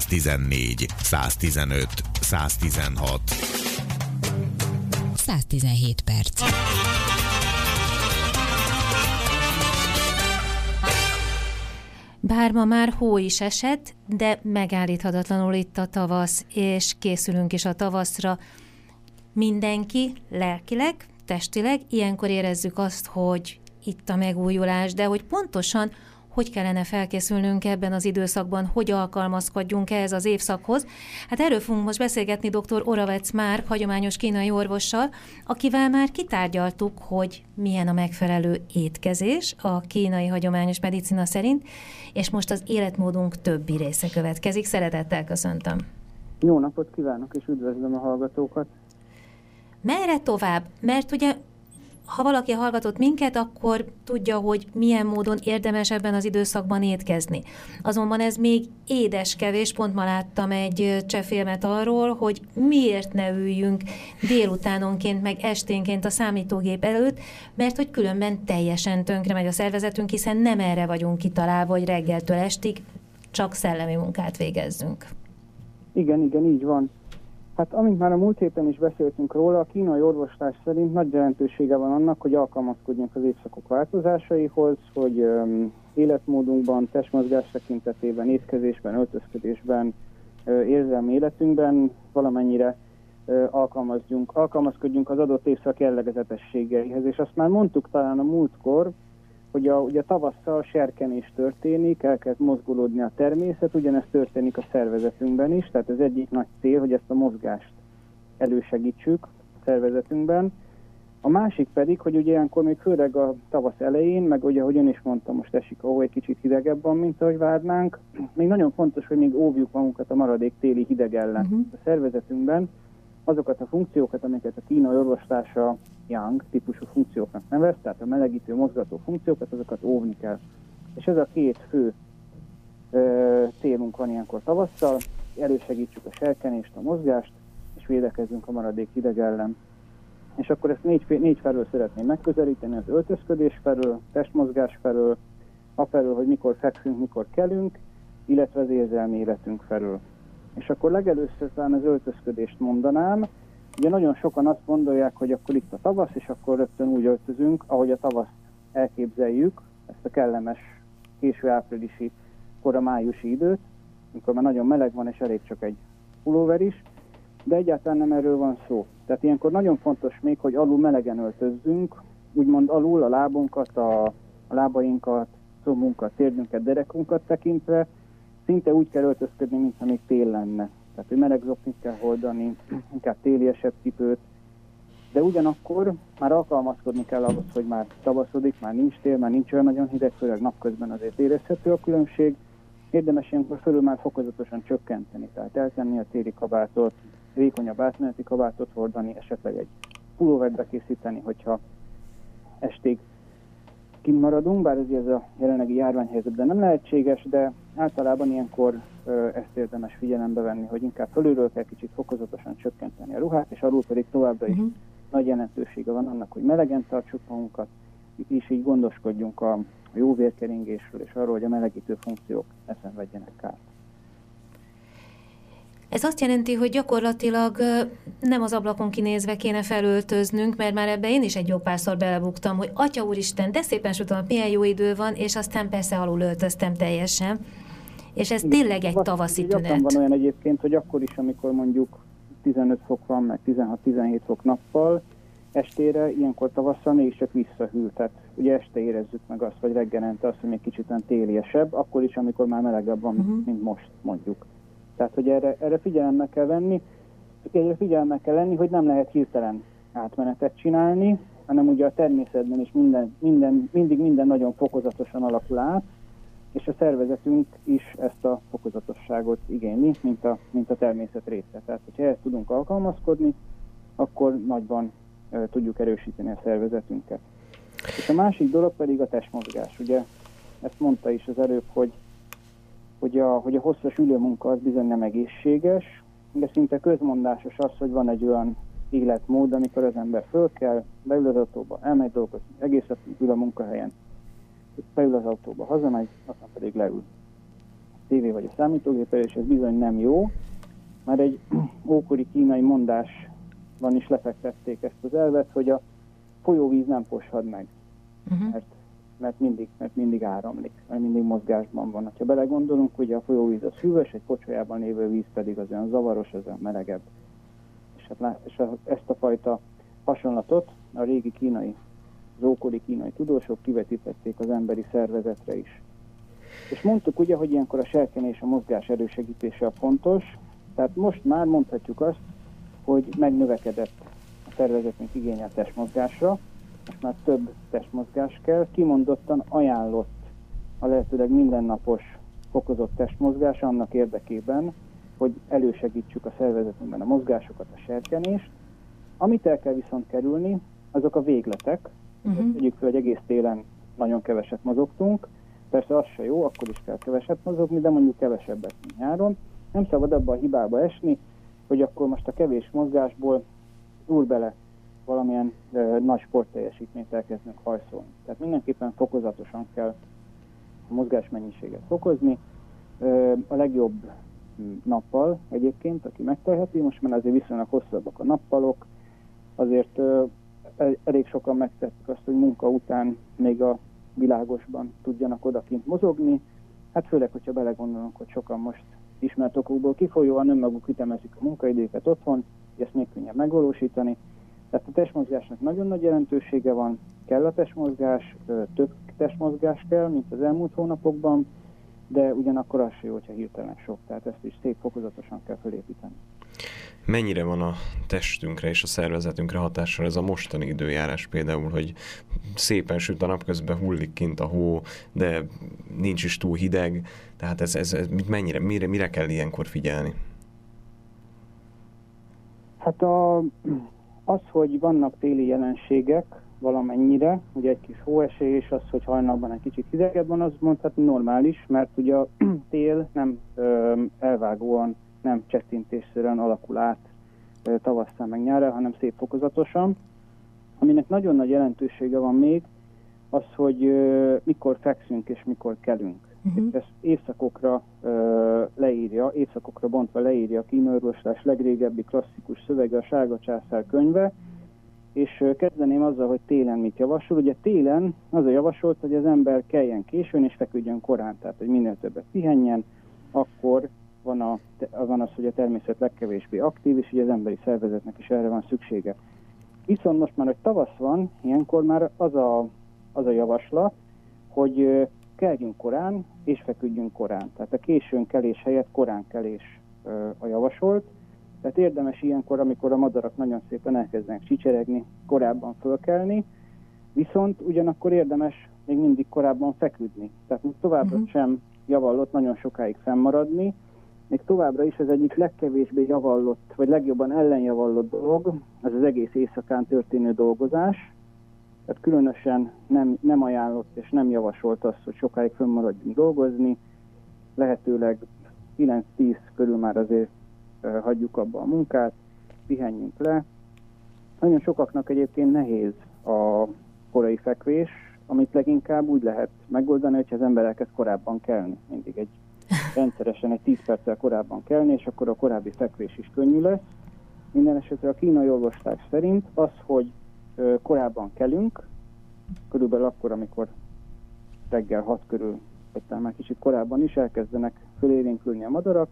114, 115, 116. 117 perc. Bár ma már hó is esett, de megállíthatatlanul itt a tavasz, és készülünk is a tavaszra. Mindenki lelkileg, testileg, ilyenkor érezzük azt, hogy itt a megújulás, de hogy pontosan hogy kellene felkészülnünk ebben az időszakban, hogy alkalmazkodjunk ehhez az évszakhoz. Hát erről fogunk most beszélgetni dr. Oravec Márk, hagyományos kínai orvossal, akivel már kitárgyaltuk, hogy milyen a megfelelő étkezés a kínai hagyományos medicina szerint, és most az életmódunk többi része következik. Szeretettel köszöntöm. Jó napot kívánok, és üdvözlöm a hallgatókat. Merre tovább? Mert ugye ha valaki hallgatott minket, akkor tudja, hogy milyen módon érdemes ebben az időszakban étkezni. Azonban ez még édes kevés, pont ma láttam egy csefilmet arról, hogy miért ne üljünk délutánonként, meg esténként a számítógép előtt, mert hogy különben teljesen tönkre megy a szervezetünk, hiszen nem erre vagyunk kitalálva, hogy reggeltől estig csak szellemi munkát végezzünk. Igen, igen, így van. Hát amint már a múlt héten is beszéltünk róla, a kínai orvoslás szerint nagy jelentősége van annak, hogy alkalmazkodjunk az évszakok változásaihoz, hogy um, életmódunkban, testmozgás tekintetében, étkezésben, öltözködésben, uh, érzelmi életünkben valamennyire uh, alkalmazzunk, alkalmazkodjunk az adott évszak jellegezetességeihez. És azt már mondtuk talán a múltkor, hogy a, ugye tavasszal serkenés történik, elkezd mozgolódni a természet, ugyanezt történik a szervezetünkben is, tehát ez egyik nagy cél, hogy ezt a mozgást elősegítsük a szervezetünkben. A másik pedig, hogy ugye ilyenkor még főleg a tavasz elején, meg ugye, ahogy ön is mondta, most esik ahol egy kicsit hidegebb van, mint ahogy várnánk, még nagyon fontos, hogy még óvjuk magunkat a maradék téli hideg ellen uh-huh. a szervezetünkben, azokat a funkciókat, amiket a kínai orvostása Yang típusú funkcióknak nevez, tehát a melegítő, mozgató funkciókat, azokat óvni kell. És ez a két fő ö, célunk van ilyenkor tavasszal, elősegítsük a serkenést, a mozgást, és védekezzünk a maradék hideg ellen. És akkor ezt négy, négy felől szeretném megközelíteni, az öltözködés felől, testmozgás felől, a felől, hogy mikor fekszünk, mikor kelünk, illetve az érzelmi életünk felől. És akkor legelőször talán az öltözködést mondanám. Ugye nagyon sokan azt gondolják, hogy akkor itt a tavasz, és akkor rögtön úgy öltözünk, ahogy a tavasz elképzeljük, ezt a kellemes késő áprilisi, kora májusi időt, amikor már nagyon meleg van, és elég csak egy pulóver is, de egyáltalán nem erről van szó. Tehát ilyenkor nagyon fontos még, hogy alul melegen öltözzünk, úgymond alul a lábunkat, a, a lábainkat, combunkat, térdünket, derekunkat tekintve, szinte úgy kell öltözködni, mintha még tél lenne. Tehát, hogy meleg zoknit kell hordani, inkább téliesebb cipőt, de ugyanakkor már alkalmazkodni kell ahhoz, hogy már tavaszodik, már nincs tél, már nincs olyan nagyon hideg, főleg napközben azért érezhető a különbség. Érdemes ilyenkor fölül már fokozatosan csökkenteni, tehát eltenni a téli kabátot, vékonyabb átmeneti kabátot hordani, esetleg egy pulóvert bekészíteni, hogyha estig kimaradunk, bár ez a jelenlegi járványhelyzetben nem lehetséges, de általában ilyenkor ezt érdemes figyelembe venni, hogy inkább fölülről kell kicsit fokozatosan csökkenteni a ruhát, és alul pedig továbbra is uh-huh. nagy jelentősége van annak, hogy melegen tartsuk magunkat, és így gondoskodjunk a jó vérkeringésről, és arról, hogy a melegítő funkciók ne szenvedjenek kárt. Ez azt jelenti, hogy gyakorlatilag nem az ablakon kinézve kéne felöltöznünk, mert már ebbe én is egy jó párszor belebuktam, hogy Atya úristen, de szépen sütöm, milyen jó idő van, és aztán persze alul öltöztem teljesen. És ez tényleg egy tavaszi tünet. van olyan egyébként, hogy akkor is, amikor mondjuk 15 fok van, meg 16-17 fok nappal, estére, ilyenkor tavasszal mégiscsak visszahűl. Tehát ugye este érezzük meg azt, vagy reggelente azt, hogy még kicsit téliesebb, akkor is, amikor már melegebb van, uh-huh. mint most mondjuk. Tehát, hogy erre, erre figyelemmel kell venni, erre figyelemmel kell lenni, hogy nem lehet hirtelen átmenetet csinálni, hanem ugye a természetben is minden, minden, mindig minden nagyon fokozatosan alakul át, és a szervezetünk is ezt a fokozatosságot igényli, mint a, mint a természet része. Tehát, hogyha ezt tudunk alkalmazkodni, akkor nagyban e, tudjuk erősíteni a szervezetünket. És a másik dolog pedig a testmozgás. Ugye ezt mondta is az előbb, hogy hogy a, hogy a hosszas ülőmunka az bizony nem egészséges, de szinte közmondásos az, hogy van egy olyan életmód, amikor az ember föl kell, beül az autóba, elmegy dolgozni, egész ül a munkahelyen, beül az autóba, hazamegy, aztán pedig leül. tévé vagy a számítógép és ez bizony nem jó, mert egy ókori kínai mondásban is lefektették ezt az elvet, hogy a folyóvíz nem poshad meg, uh-huh. mert, mert, mindig, mert mindig áramlik, mert mindig mozgásban van. Ha belegondolunk, hogy a folyóvíz az hűvös, egy pocsolyában lévő víz pedig az olyan zavaros, az olyan melegebb. És, hát, és ezt a fajta hasonlatot a régi kínai, az ókori kínai tudósok kivetítették az emberi szervezetre is. És mondtuk ugye, hogy ilyenkor a serkenés, a mozgás erősegítése a fontos, tehát most már mondhatjuk azt, hogy megnövekedett a szervezetünk igénye a testmozgásra, most már több testmozgás kell, kimondottan ajánlott a lehetőleg mindennapos fokozott testmozgás annak érdekében, hogy elősegítsük a szervezetünkben a mozgásokat, a serkenést. Amit el kell viszont kerülni, azok a végletek. Uh-huh. Tegyük fel, hogy egész télen nagyon keveset mozogtunk, persze az se jó, akkor is kell keveset mozogni, de mondjuk kevesebbet, mint nyáron. Nem szabad abba a hibába esni, hogy akkor most a kevés mozgásból úr bele valamilyen e, nagy sportteljesítményt elkezdünk hajszolni. Tehát mindenképpen fokozatosan kell a mozgásmennyiséget fokozni. E, a legjobb nappal egyébként, aki megteheti, most már azért viszonylag hosszabbak a nappalok, azért e, elég sokan megtettek azt, hogy munka után még a világosban tudjanak odakint mozogni. Hát főleg, hogyha belegondolunk, hogy sokan most ismert okokból kifolyóan önmaguk ütemezik a munkaidőket otthon, ezt még könnyebb megvalósítani. Tehát a testmozgásnak nagyon nagy jelentősége van, kell a testmozgás, több testmozgás kell, mint az elmúlt hónapokban, de ugyanakkor az sem jó, hogyha hirtelen sok, tehát ezt is szép fokozatosan kell felépíteni. Mennyire van a testünkre és a szervezetünkre hatással ez a mostani időjárás például, hogy szépen süt a nap, közben hullik kint a hó, de nincs is túl hideg, tehát ez, ez, ez mennyire, mire, mire kell ilyenkor figyelni? Hát a, az, hogy vannak téli jelenségek valamennyire, ugye egy kis hóesés, az, hogy hajnalban egy kicsit hidegebb van, az mondhatni normális, mert ugye a tél nem ö, elvágóan nem csettintésszerűen alakul át tavasszal meg nyára, hanem szép fokozatosan. Aminek nagyon nagy jelentősége van még, az, hogy mikor fekszünk és mikor kelünk. Uh-huh. Ezt évszakokra uh, leírja, évszakokra bontva leírja a kínőrvoslás legrégebbi klasszikus szövege, a Sárga Császár könyve, és kezdeném azzal, hogy télen mit javasol. Ugye télen az a javasolt, hogy az ember keljen későn és feküdjön korán, tehát hogy minél többet pihenjen, akkor van, a, van az, hogy a természet legkevésbé aktív, és ugye az emberi szervezetnek is erre van szüksége. Viszont most már, hogy tavasz van, ilyenkor már az a, az a javaslat, hogy keljünk korán, és feküdjünk korán. Tehát a későn kelés helyett korán kelés a javasolt. Tehát érdemes ilyenkor, amikor a madarak nagyon szépen elkezdenek csicseregni, korábban fölkelni, viszont ugyanakkor érdemes még mindig korábban feküdni. Tehát továbbra uh-huh. sem javallott nagyon sokáig fennmaradni, még továbbra is az egyik legkevésbé javallott, vagy legjobban ellenjavallott dolog, az az egész éjszakán történő dolgozás. Tehát különösen nem, nem ajánlott és nem javasolt azt, hogy sokáig fönnmaradjunk dolgozni. Lehetőleg 9-10 körül már azért hagyjuk abba a munkát, pihenjünk le. Nagyon sokaknak egyébként nehéz a korai fekvés, amit leginkább úgy lehet megoldani, hogyha az ember elkezd korábban kelni. Mindig egy rendszeresen egy 10 perccel korábban kelni, és akkor a korábbi fekvés is könnyű lesz. Minden esetre a kínai orvosták szerint az, hogy korábban kelünk, körülbelül akkor, amikor reggel 6 körül, vagy talán már kicsit korábban is elkezdenek fölélénkülni a madarak,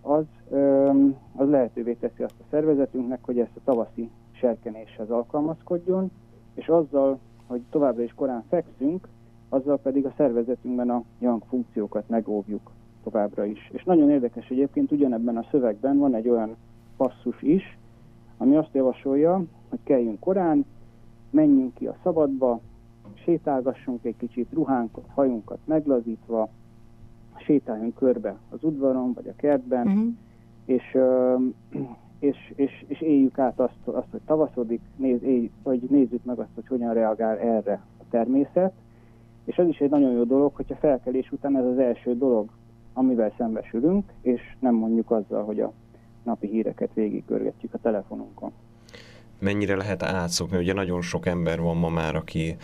az, az lehetővé teszi azt a szervezetünknek, hogy ezt a tavaszi serkenéshez alkalmazkodjon, és azzal, hogy továbbra is korán fekszünk, azzal pedig a szervezetünkben a yang funkciókat megóvjuk továbbra is. És nagyon érdekes egyébként, ugyanebben a szövegben van egy olyan passzus is, ami azt javasolja, hogy keljünk korán, menjünk ki a szabadba, sétálgassunk egy kicsit ruhánkat, hajunkat meglazítva, sétáljunk körbe az udvaron vagy a kertben, uh-huh. és, és, és, és éljük át azt, azt hogy tavaszodik, néz, éj, vagy nézzük meg azt, hogy hogyan reagál erre a természet, és ez is egy nagyon jó dolog, hogyha felkelés után ez az első dolog, amivel szembesülünk, és nem mondjuk azzal, hogy a napi híreket végigkörgetjük a telefonunkon. Mennyire lehet átszokni. Ugye nagyon sok ember van ma már, aki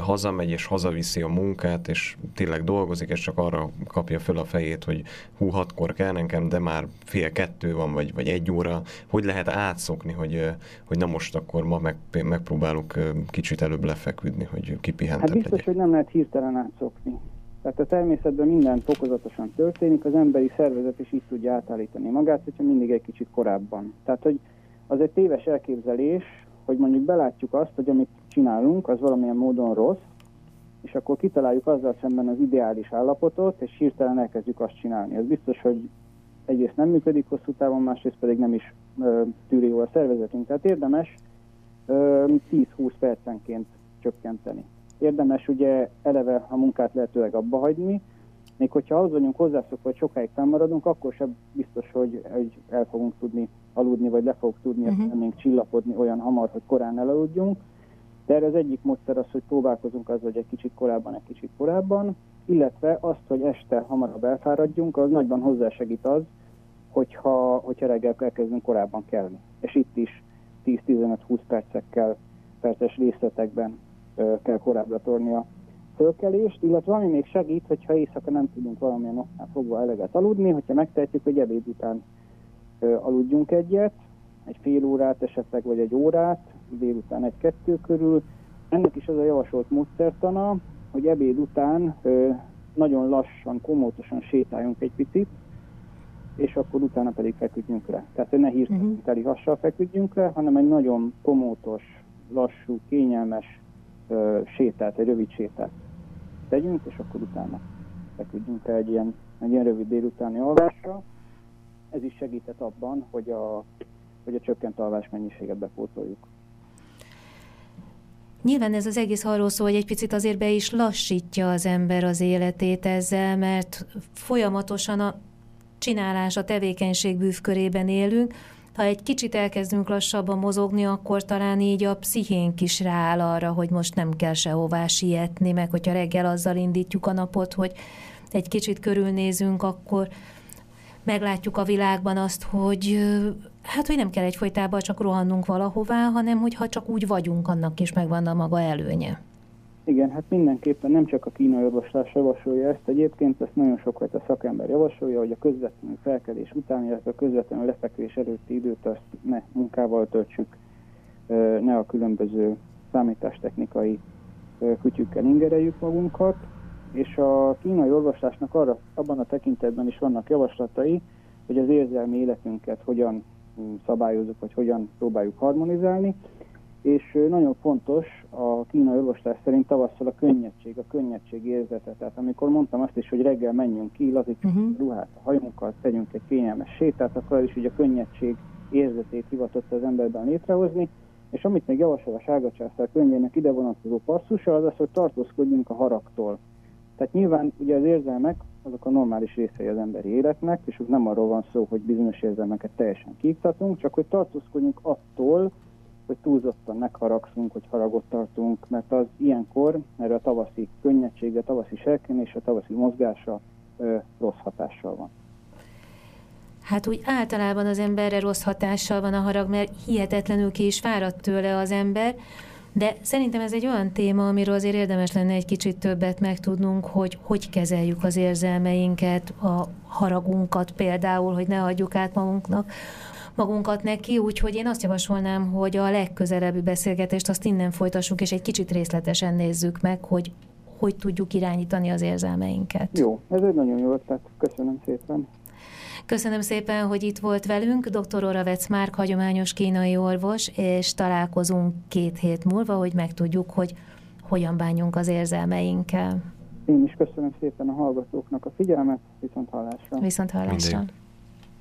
hazamegy és hazaviszi a munkát, és tényleg dolgozik, és csak arra kapja föl a fejét, hogy hú, hatkor kell nekem, de már fél kettő van, vagy, vagy egy óra. Hogy lehet átszokni, hogy, hogy na most akkor ma meg, megpróbálok kicsit előbb lefeküdni, hogy kipihentebb Hát biztos, legyek. hogy nem lehet hirtelen átszokni. Tehát a természetben minden fokozatosan történik, az emberi szervezet is így tudja átállítani magát, hogyha mindig egy kicsit korábban. Tehát, hogy az egy téves elképzelés, hogy mondjuk belátjuk azt, hogy amit csinálunk, az valamilyen módon rossz, és akkor kitaláljuk azzal szemben az ideális állapotot, és hirtelen elkezdjük azt csinálni. Ez biztos, hogy egyrészt nem működik hosszú távon, másrészt pedig nem is ö, tűri jól a szervezetünk. Tehát érdemes 10-20 percenként csökkenteni. Érdemes ugye eleve a munkát lehetőleg abba hagyni, még hogyha az vagyunk hozzászokva, hogy sokáig fennmaradunk, akkor sem biztos, hogy, hogy el fogunk tudni aludni, vagy le fogunk tudni uh-huh. még csillapodni olyan hamar, hogy korán elaludjunk. De erre az egyik módszer az, hogy próbálkozunk az, hogy egy kicsit korábban, egy kicsit korábban, illetve azt, hogy este hamarabb elfáradjunk, az nagyban hozzásegít az, hogyha, hogyha reggel elkezdünk korábban kelni. És itt is 10-15-20 percekkel, perces részletekben ö, kell korábbra torni a fölkelést, illetve ami még segít, hogyha éjszaka nem tudunk valamilyen oknál fogva eleget aludni, hogyha megtehetjük, hogy ebéd után aludjunk egyet, egy fél órát esetleg, vagy egy órát, délután egy-kettő körül. Ennek is az a javasolt módszertana, hogy ebéd után nagyon lassan, komótosan sétáljunk egy picit, és akkor utána pedig feküdjünk le. Tehát, ne hirtelen uh-huh. teli hassal feküdjünk le, hanem egy nagyon komótos, lassú, kényelmes ö, sétát, egy rövid sétát tegyünk, és akkor utána feküdjünk el egy ilyen, egy ilyen rövid délutáni alvásra. Ez is segített abban, hogy a, hogy a csökkent alvás mennyiséget bepótoljuk. Nyilván ez az egész arról szól, hogy egy picit azért be is lassítja az ember az életét ezzel, mert folyamatosan a csinálás, a tevékenység bűvkörében élünk, ha egy kicsit elkezdünk lassabban mozogni, akkor talán így a pszichénk is rááll arra, hogy most nem kell sehová sietni, meg hogyha reggel azzal indítjuk a napot, hogy egy kicsit körülnézünk, akkor meglátjuk a világban azt, hogy hát, hogy nem kell egyfolytában csak rohannunk valahová, hanem hogy ha csak úgy vagyunk, annak is megvan a maga előnye. Igen, hát mindenképpen nem csak a kínai orvoslás javasolja ezt, egyébként ezt nagyon a szakember javasolja, hogy a közvetlenül felkelés után, illetve a közvetlenül lefekvés előtti időt azt ne munkával töltsük, ne a különböző számítástechnikai kütyükkel ingereljük magunkat, és a kínai orvoslásnak arra, abban a tekintetben is vannak javaslatai, hogy az érzelmi életünket hogyan mm, szabályozunk, vagy hogyan próbáljuk harmonizálni, és nagyon fontos a kínai orvoslás szerint tavasszal a könnyedség, a könnyedség érzete. Tehát amikor mondtam azt is, hogy reggel menjünk ki, lazítsuk uh-huh. a ruhát, a hajunkkal tegyünk egy kényelmes sétát, akkor is hogy a könnyedség érzetét hivatott az emberben létrehozni, és amit még javasol a sárgacsászár könyvének ide vonatkozó passzusa, az az, hogy tartózkodjunk a haragtól. Tehát nyilván ugye az érzelmek azok a normális részei az emberi életnek, és nem arról van szó, hogy bizonyos érzelmeket teljesen kiiktatunk, csak hogy tartózkodjunk attól, hogy túlzottan megharagszunk, hogy haragot tartunk, mert az ilyenkor, erre a tavaszi könnyedsége, a tavaszi serkenés, a tavaszi mozgása ö, rossz hatással van. Hát úgy általában az emberre rossz hatással van a harag, mert hihetetlenül ki is fáradt tőle az ember, de szerintem ez egy olyan téma, amiről azért érdemes lenne egy kicsit többet megtudnunk, hogy hogy kezeljük az érzelmeinket, a haragunkat például, hogy ne adjuk át magunknak, magunkat neki, úgyhogy én azt javasolnám, hogy a legközelebbi beszélgetést azt innen folytassuk, és egy kicsit részletesen nézzük meg, hogy hogy tudjuk irányítani az érzelmeinket. Jó, ez egy nagyon jó ötlet. Köszönöm szépen. Köszönöm szépen, hogy itt volt velünk. Dr. Oravec Márk, hagyományos kínai orvos, és találkozunk két hét múlva, hogy megtudjuk, hogy hogyan bánjunk az érzelmeinkkel. Én is köszönöm szépen a hallgatóknak a figyelmet, viszont hallásra. Viszont hallásra. Mindig.